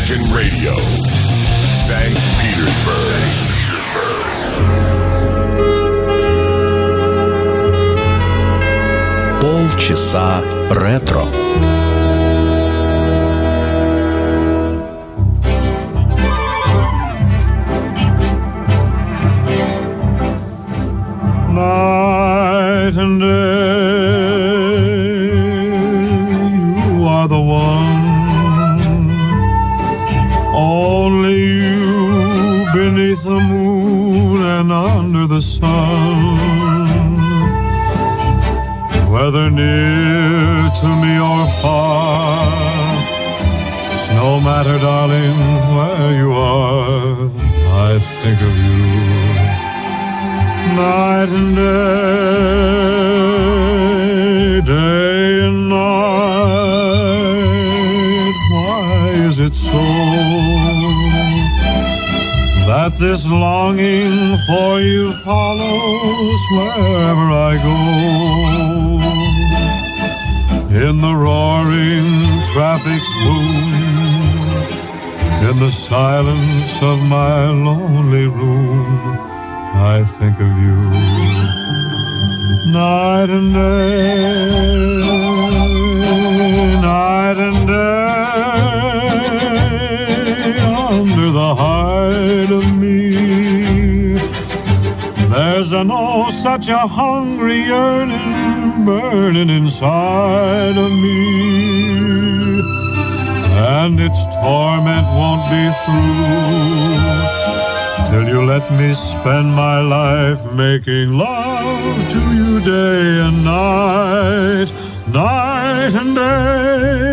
Imagine Radio, St. Petersburg. Полчаса ретро. Far, it's no matter, darling, where you are. I think of you night and day, day and night. Why is it so that this longing for you follows wherever I go? In the roaring traffic's boom, in the silence of my lonely room. I think of you night and day, night and day, There's an oh such a hungry yearning burning inside of me, and its torment won't be through till you let me spend my life making love to you day and night, night and day.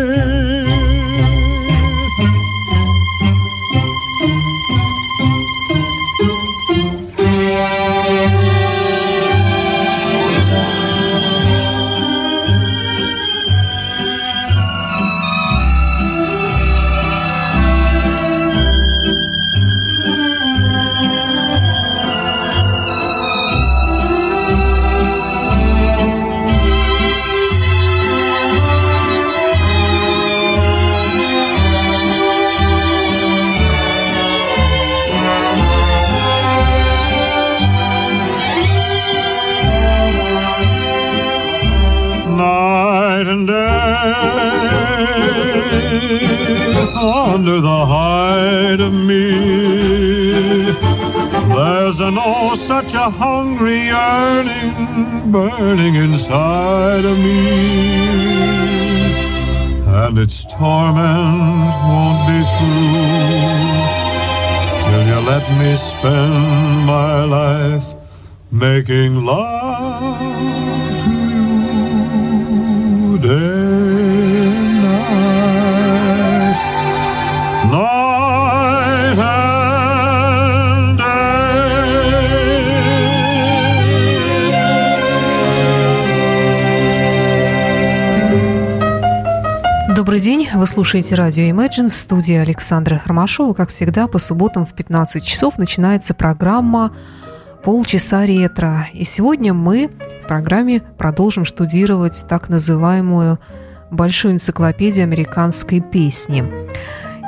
The hide of me. There's an oh such a hungry yearning burning inside of me, and its torment won't be through till you let me spend my life making love to you Добрый день, вы слушаете радио Imagine в студии Александра Ромашова. Как всегда, по субботам в 15 часов начинается программа «Полчаса ретро». И сегодня мы в программе продолжим штудировать так называемую большую энциклопедию американской песни.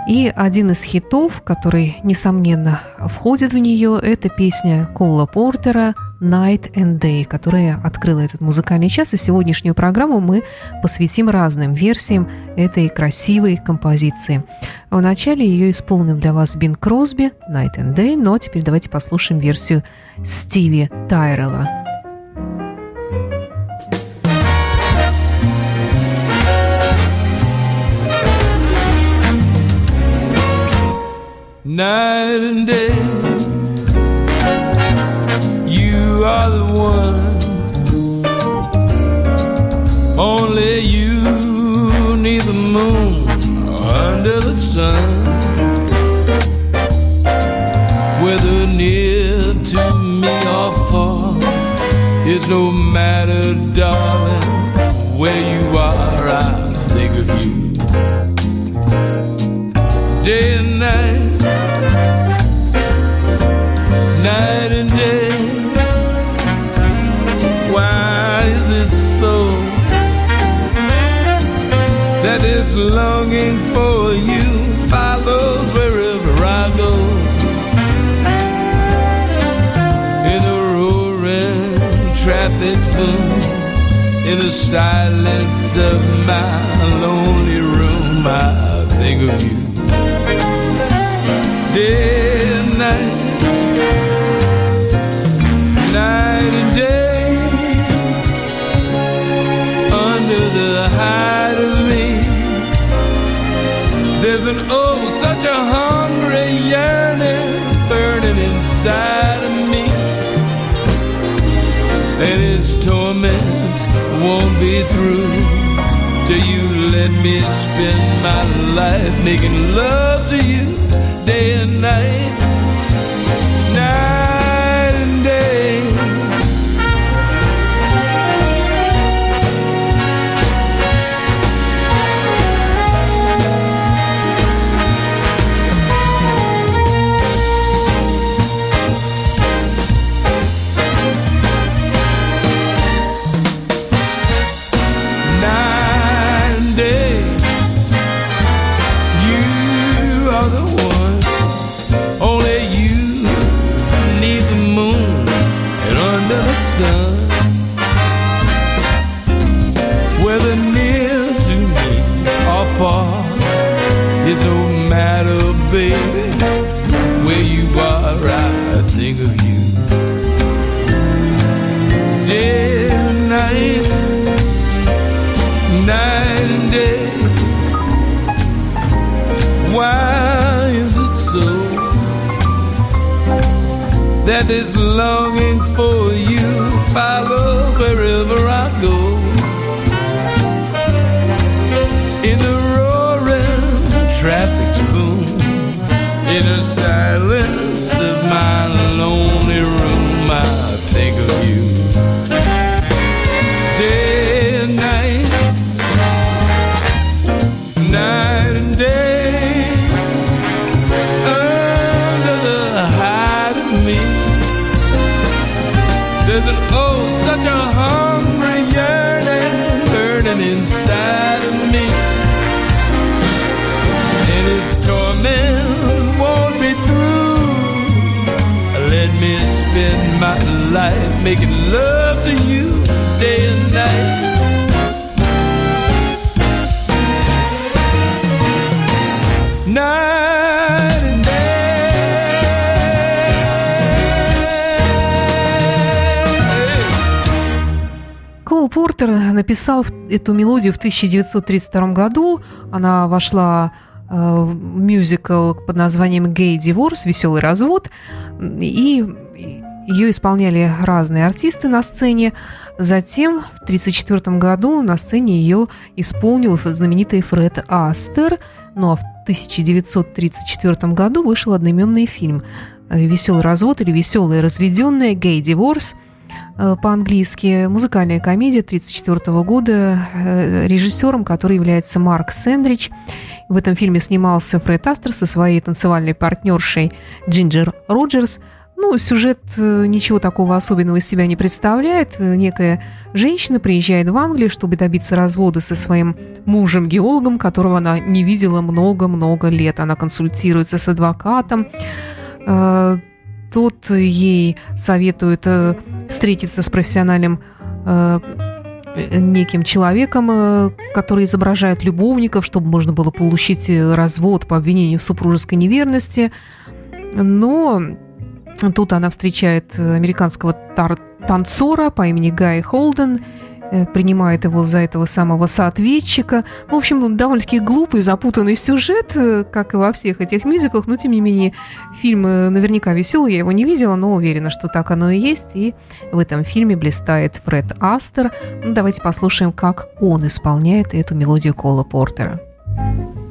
И один из хитов, который, несомненно, входит в нее, это песня Кола Портера «Night and Day», которая открыла этот музыкальный час. И сегодняшнюю программу мы посвятим разным версиям этой красивой композиции. Вначале ее исполнил для вас Бин Кросби «Night and Day», но теперь давайте послушаем версию Стиви Тайрелла. night and day. You are the one, only you need the moon under the sun. Whether near to me or far, it's no matter, darling, where you are, I think of you. Day and night In the silence of my lonely room, I think of you. Day and night, night and day, under the hide of me, there's an oh, such a hungry won't through. Till you let me spend my life making love to you day and night this longing for написал эту мелодию в 1932 году. Она вошла э, в мюзикл под названием «Гей Диворс. Веселый развод». И ее исполняли разные артисты на сцене. Затем в 1934 году на сцене ее исполнил знаменитый Фред Астер. Ну а в 1934 году вышел одноименный фильм «Веселый развод» или «Веселая разведенная» «Гей Диворс» э, по-английски. Музыкальная комедия 1934 года э, режиссером, который является Марк Сендрич. В этом фильме снимался Фред Астер со своей танцевальной партнершей Джинджер Роджерс. Ну, сюжет э, ничего такого особенного из себя не представляет. Э, Некая женщина приезжает в Англию, чтобы добиться развода со своим мужем-геологом, которого она не видела много-много лет. Она консультируется с адвокатом. Э, Тот ей советует э, встретиться с профессиональным э, неким человеком, э, который изображает любовников, чтобы можно было получить э, развод по обвинению в супружеской неверности. Но тут она встречает американского тар- танцора по имени Гай Холден, э, принимает его за этого самого соответчика. В общем, довольно-таки глупый, запутанный сюжет, э, как и во всех этих мюзиклах, но, тем не менее, фильм э, наверняка веселый, я его не видела, но уверена, что так оно и есть, и в этом фильме блистает Фред Астер. Ну, давайте послушаем, как он исполняет эту мелодию Кола Портера. like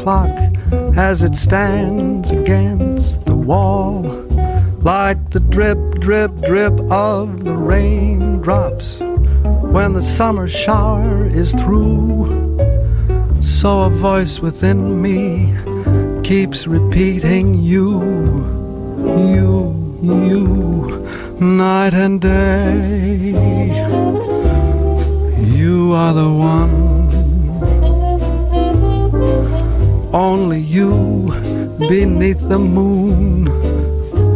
clock as it stands against the wall, like the drip, drip, drip of the raindrops when the summer shower is through. So a voice within me keeps repeating you, you, you, night and day. You are the one. Only you beneath the moon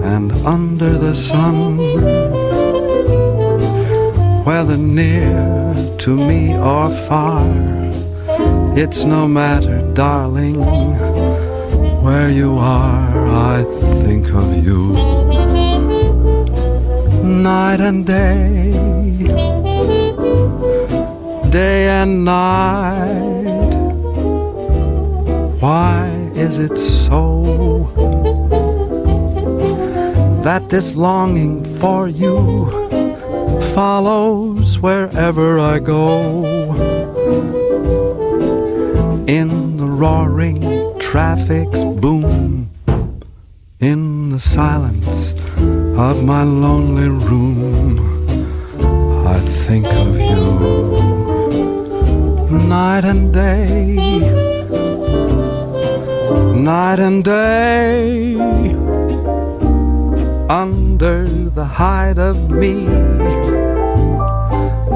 and under the sun. Whether near to me or far, it's no matter, darling. Where you are, I think of you. Night and day, day and night. Why is it so that this longing for you follows wherever I go? In the roaring traffic's boom, in the silence of my lonely room, I think of you night and day night and day under the hide of me.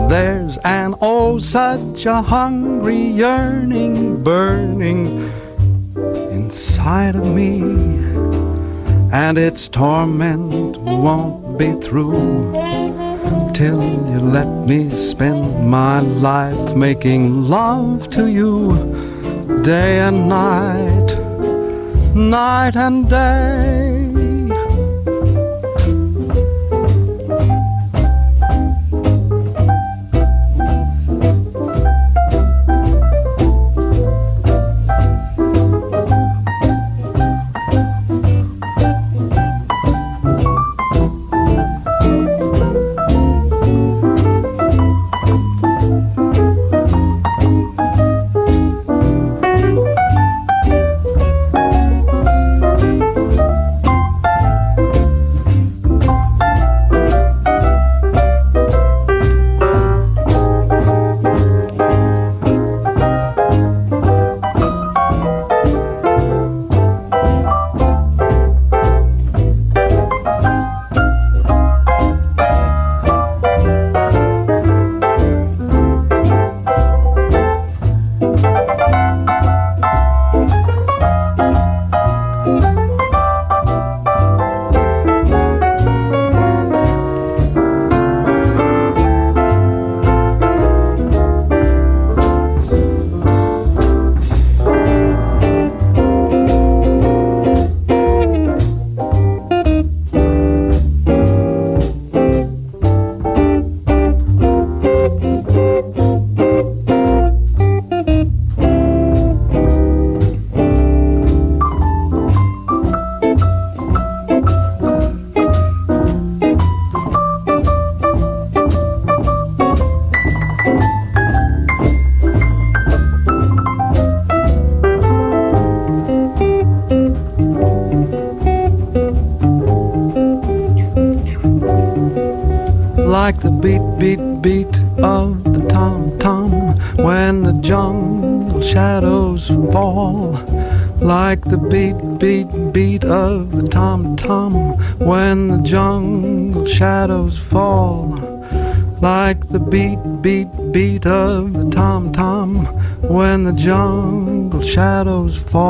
There's an oh, such a hungry yearning burning inside of me, and its torment won't be through till you let me spend my life making love to you day and night night and day. Shadows fall like the beat, beat, beat of the tom tom when the jungle shadows fall.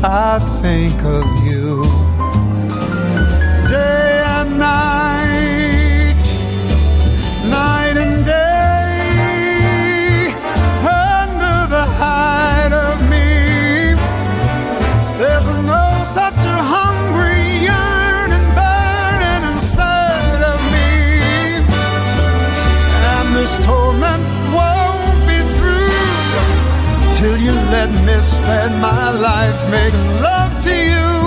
I think of you. Spend my life making love to you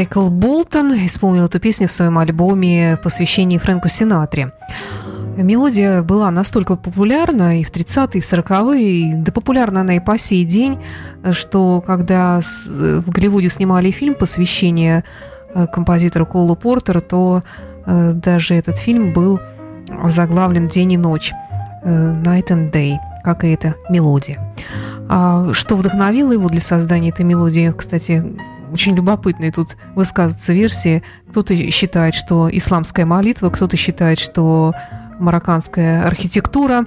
Майкл Болтон исполнил эту песню в своем альбоме «Посвящение Фрэнку Синатре». Мелодия была настолько популярна и в 30-е, и в 40-е, да популярна она и по сей день, что когда в Голливуде снимали фильм «Посвящение» э, композитору Колу Портера, то э, даже этот фильм был заглавлен «День и ночь» э, «Night and Day», как и эта мелодия. А что вдохновило его для создания этой мелодии, кстати, очень любопытные тут высказываются версии. Кто-то считает, что исламская молитва, кто-то считает, что марокканская архитектура.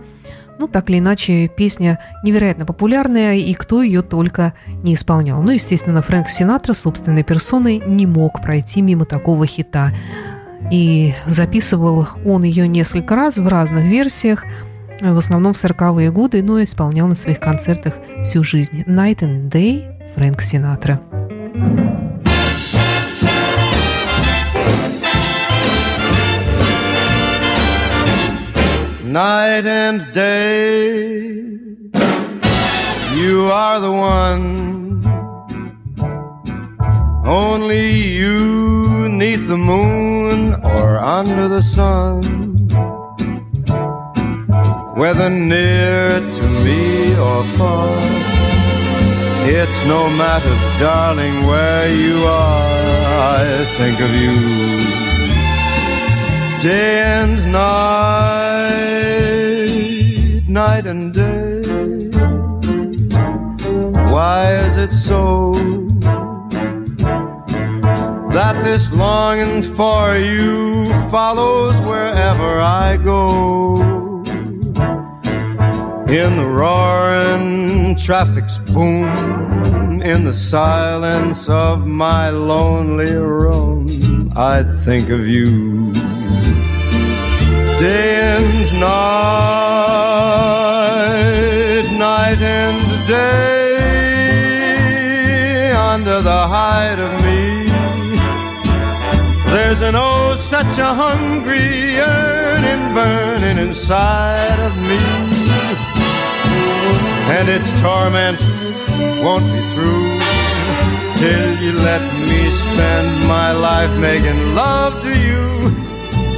Ну, так или иначе, песня невероятно популярная, и кто ее только не исполнял. Ну, естественно, Фрэнк Синатра собственной персоной не мог пройти мимо такого хита. И записывал он ее несколько раз в разных версиях, в основном в 40-е годы, но исполнял на своих концертах всю жизнь. Night and Day Фрэнк Синатра. Night and day. You are the one. Only you neath the moon or under the sun. Whether near to me or far, it's no matter, darling, where you are. I think of you day and night, night and day. Why is it so that this longing for you follows wherever I go? In the roaring traffic's boom, in the silence of my lonely room, I think of you day and night, night and day, under the hide of me. There's an oh, such a hungry yearning burning inside of me. And its torment won't be through till you let me spend my life making love to you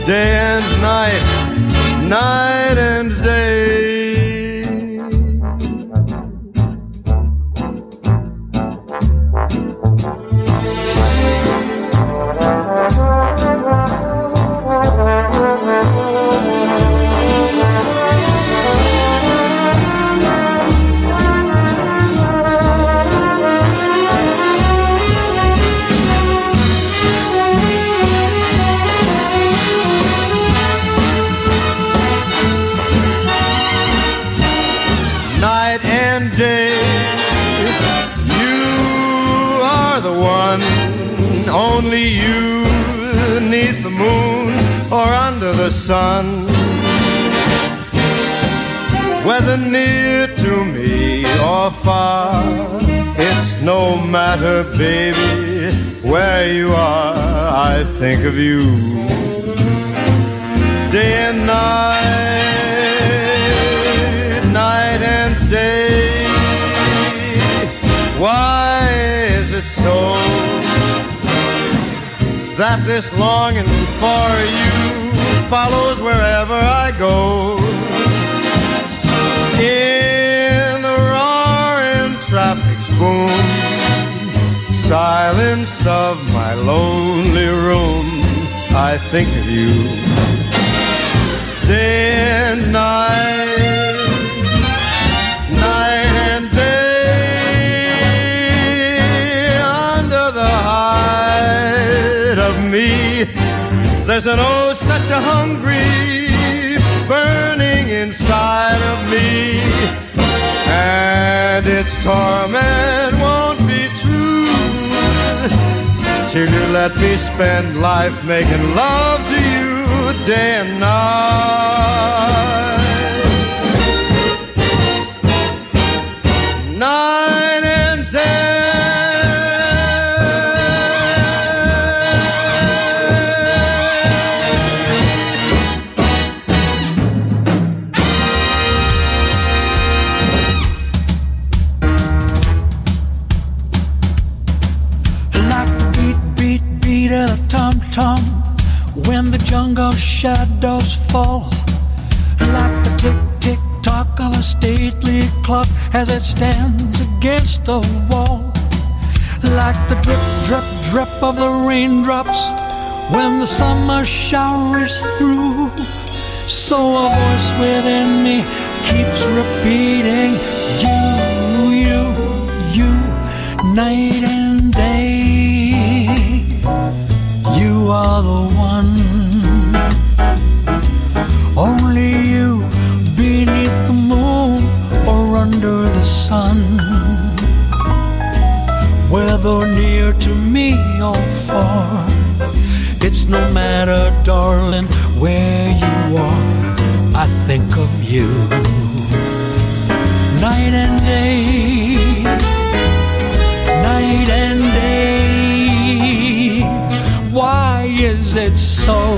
day and night, night and day. Think of you day and night, night and day. Why is it so that this longing for you follows wherever I go? In the roaring traffic's boom, silence of my lonely room, I think of you day and night, night and day, under the hide of me. There's an oh, such a hungry burning inside of me, and its torment till you let me spend life making love to you day and night. As it stands against the wall. Like the drip, drip, drip of the raindrops when the summer shower is through. So a voice within me keeps repeating, You, you, you, night and day. You are the one. You night and day, night and day. Why is it so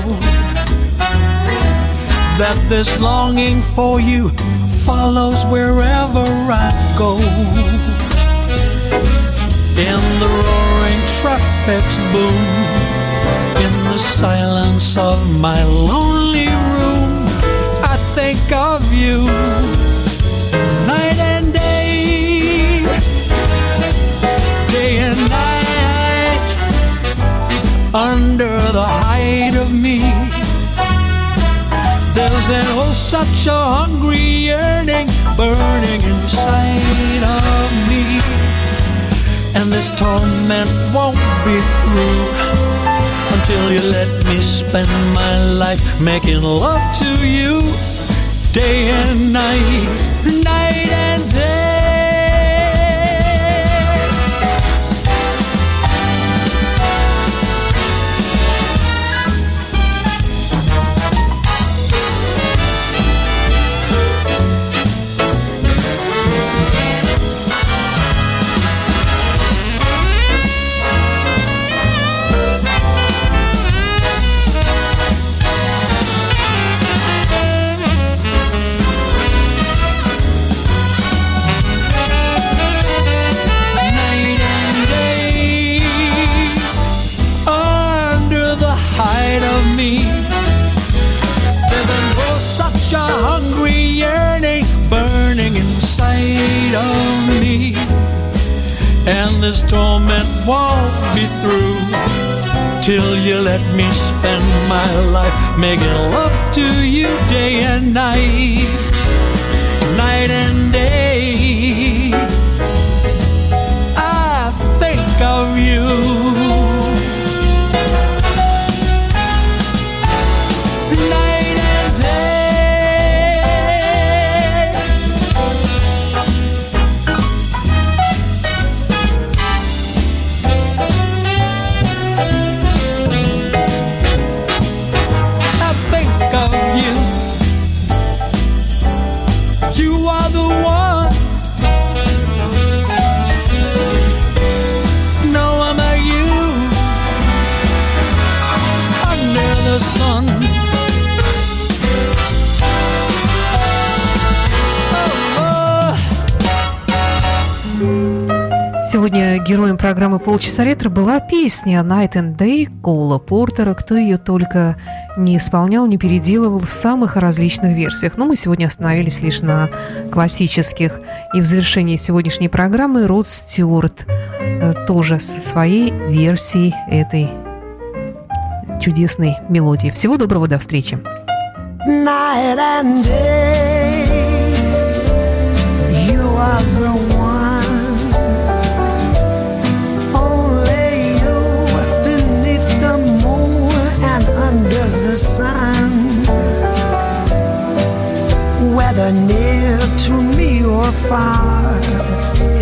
that this longing for you follows wherever I go? In the roaring traffic's boom, in the silence of my lonely There's an oh such a hungry yearning burning inside of me, and this torment won't be through until you let me spend my life making love to you day and night, night and day. weight on me, and this torment won't be through till you let me spend my life making love to you day and night. Героем программы «Полчаса ретро» была песня «Night and Day» Коула Портера. Кто ее только не исполнял, не переделывал в самых различных версиях. Но мы сегодня остановились лишь на классических. И в завершении сегодняшней программы Род Стюарт э, тоже со своей версией этой чудесной мелодии. Всего доброго, до встречи. night and day. You are sun. Whether near to me or far,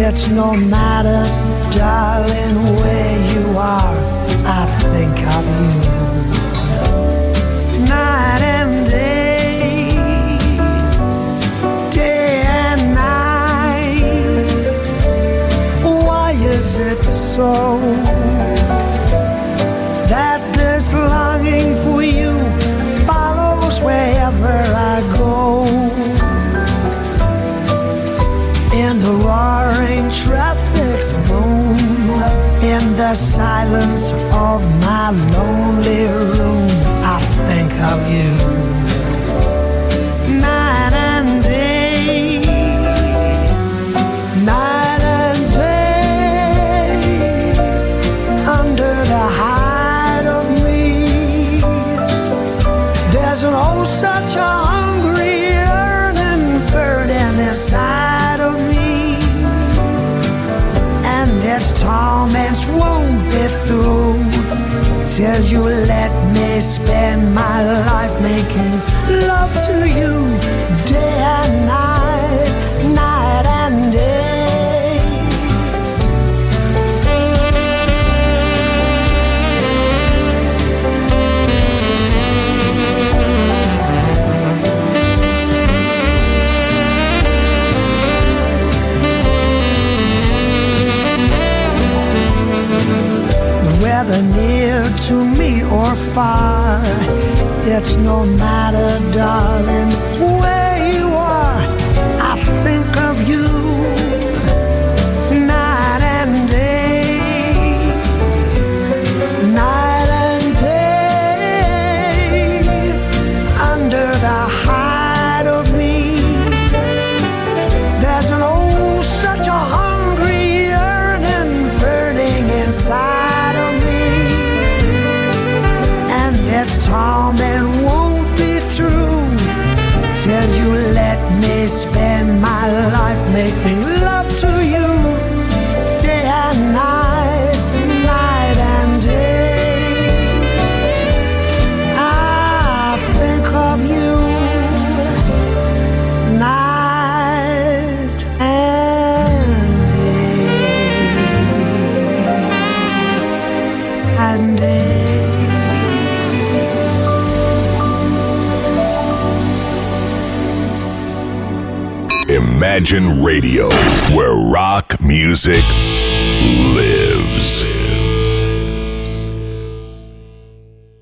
it's no matter, darling, where you are. I think of you night and day, day and night. Why is it so inside of me. And its torments won't be through till you let me spend my life making love to you far. It's no matter, darling, Imagine Radio, where rock music.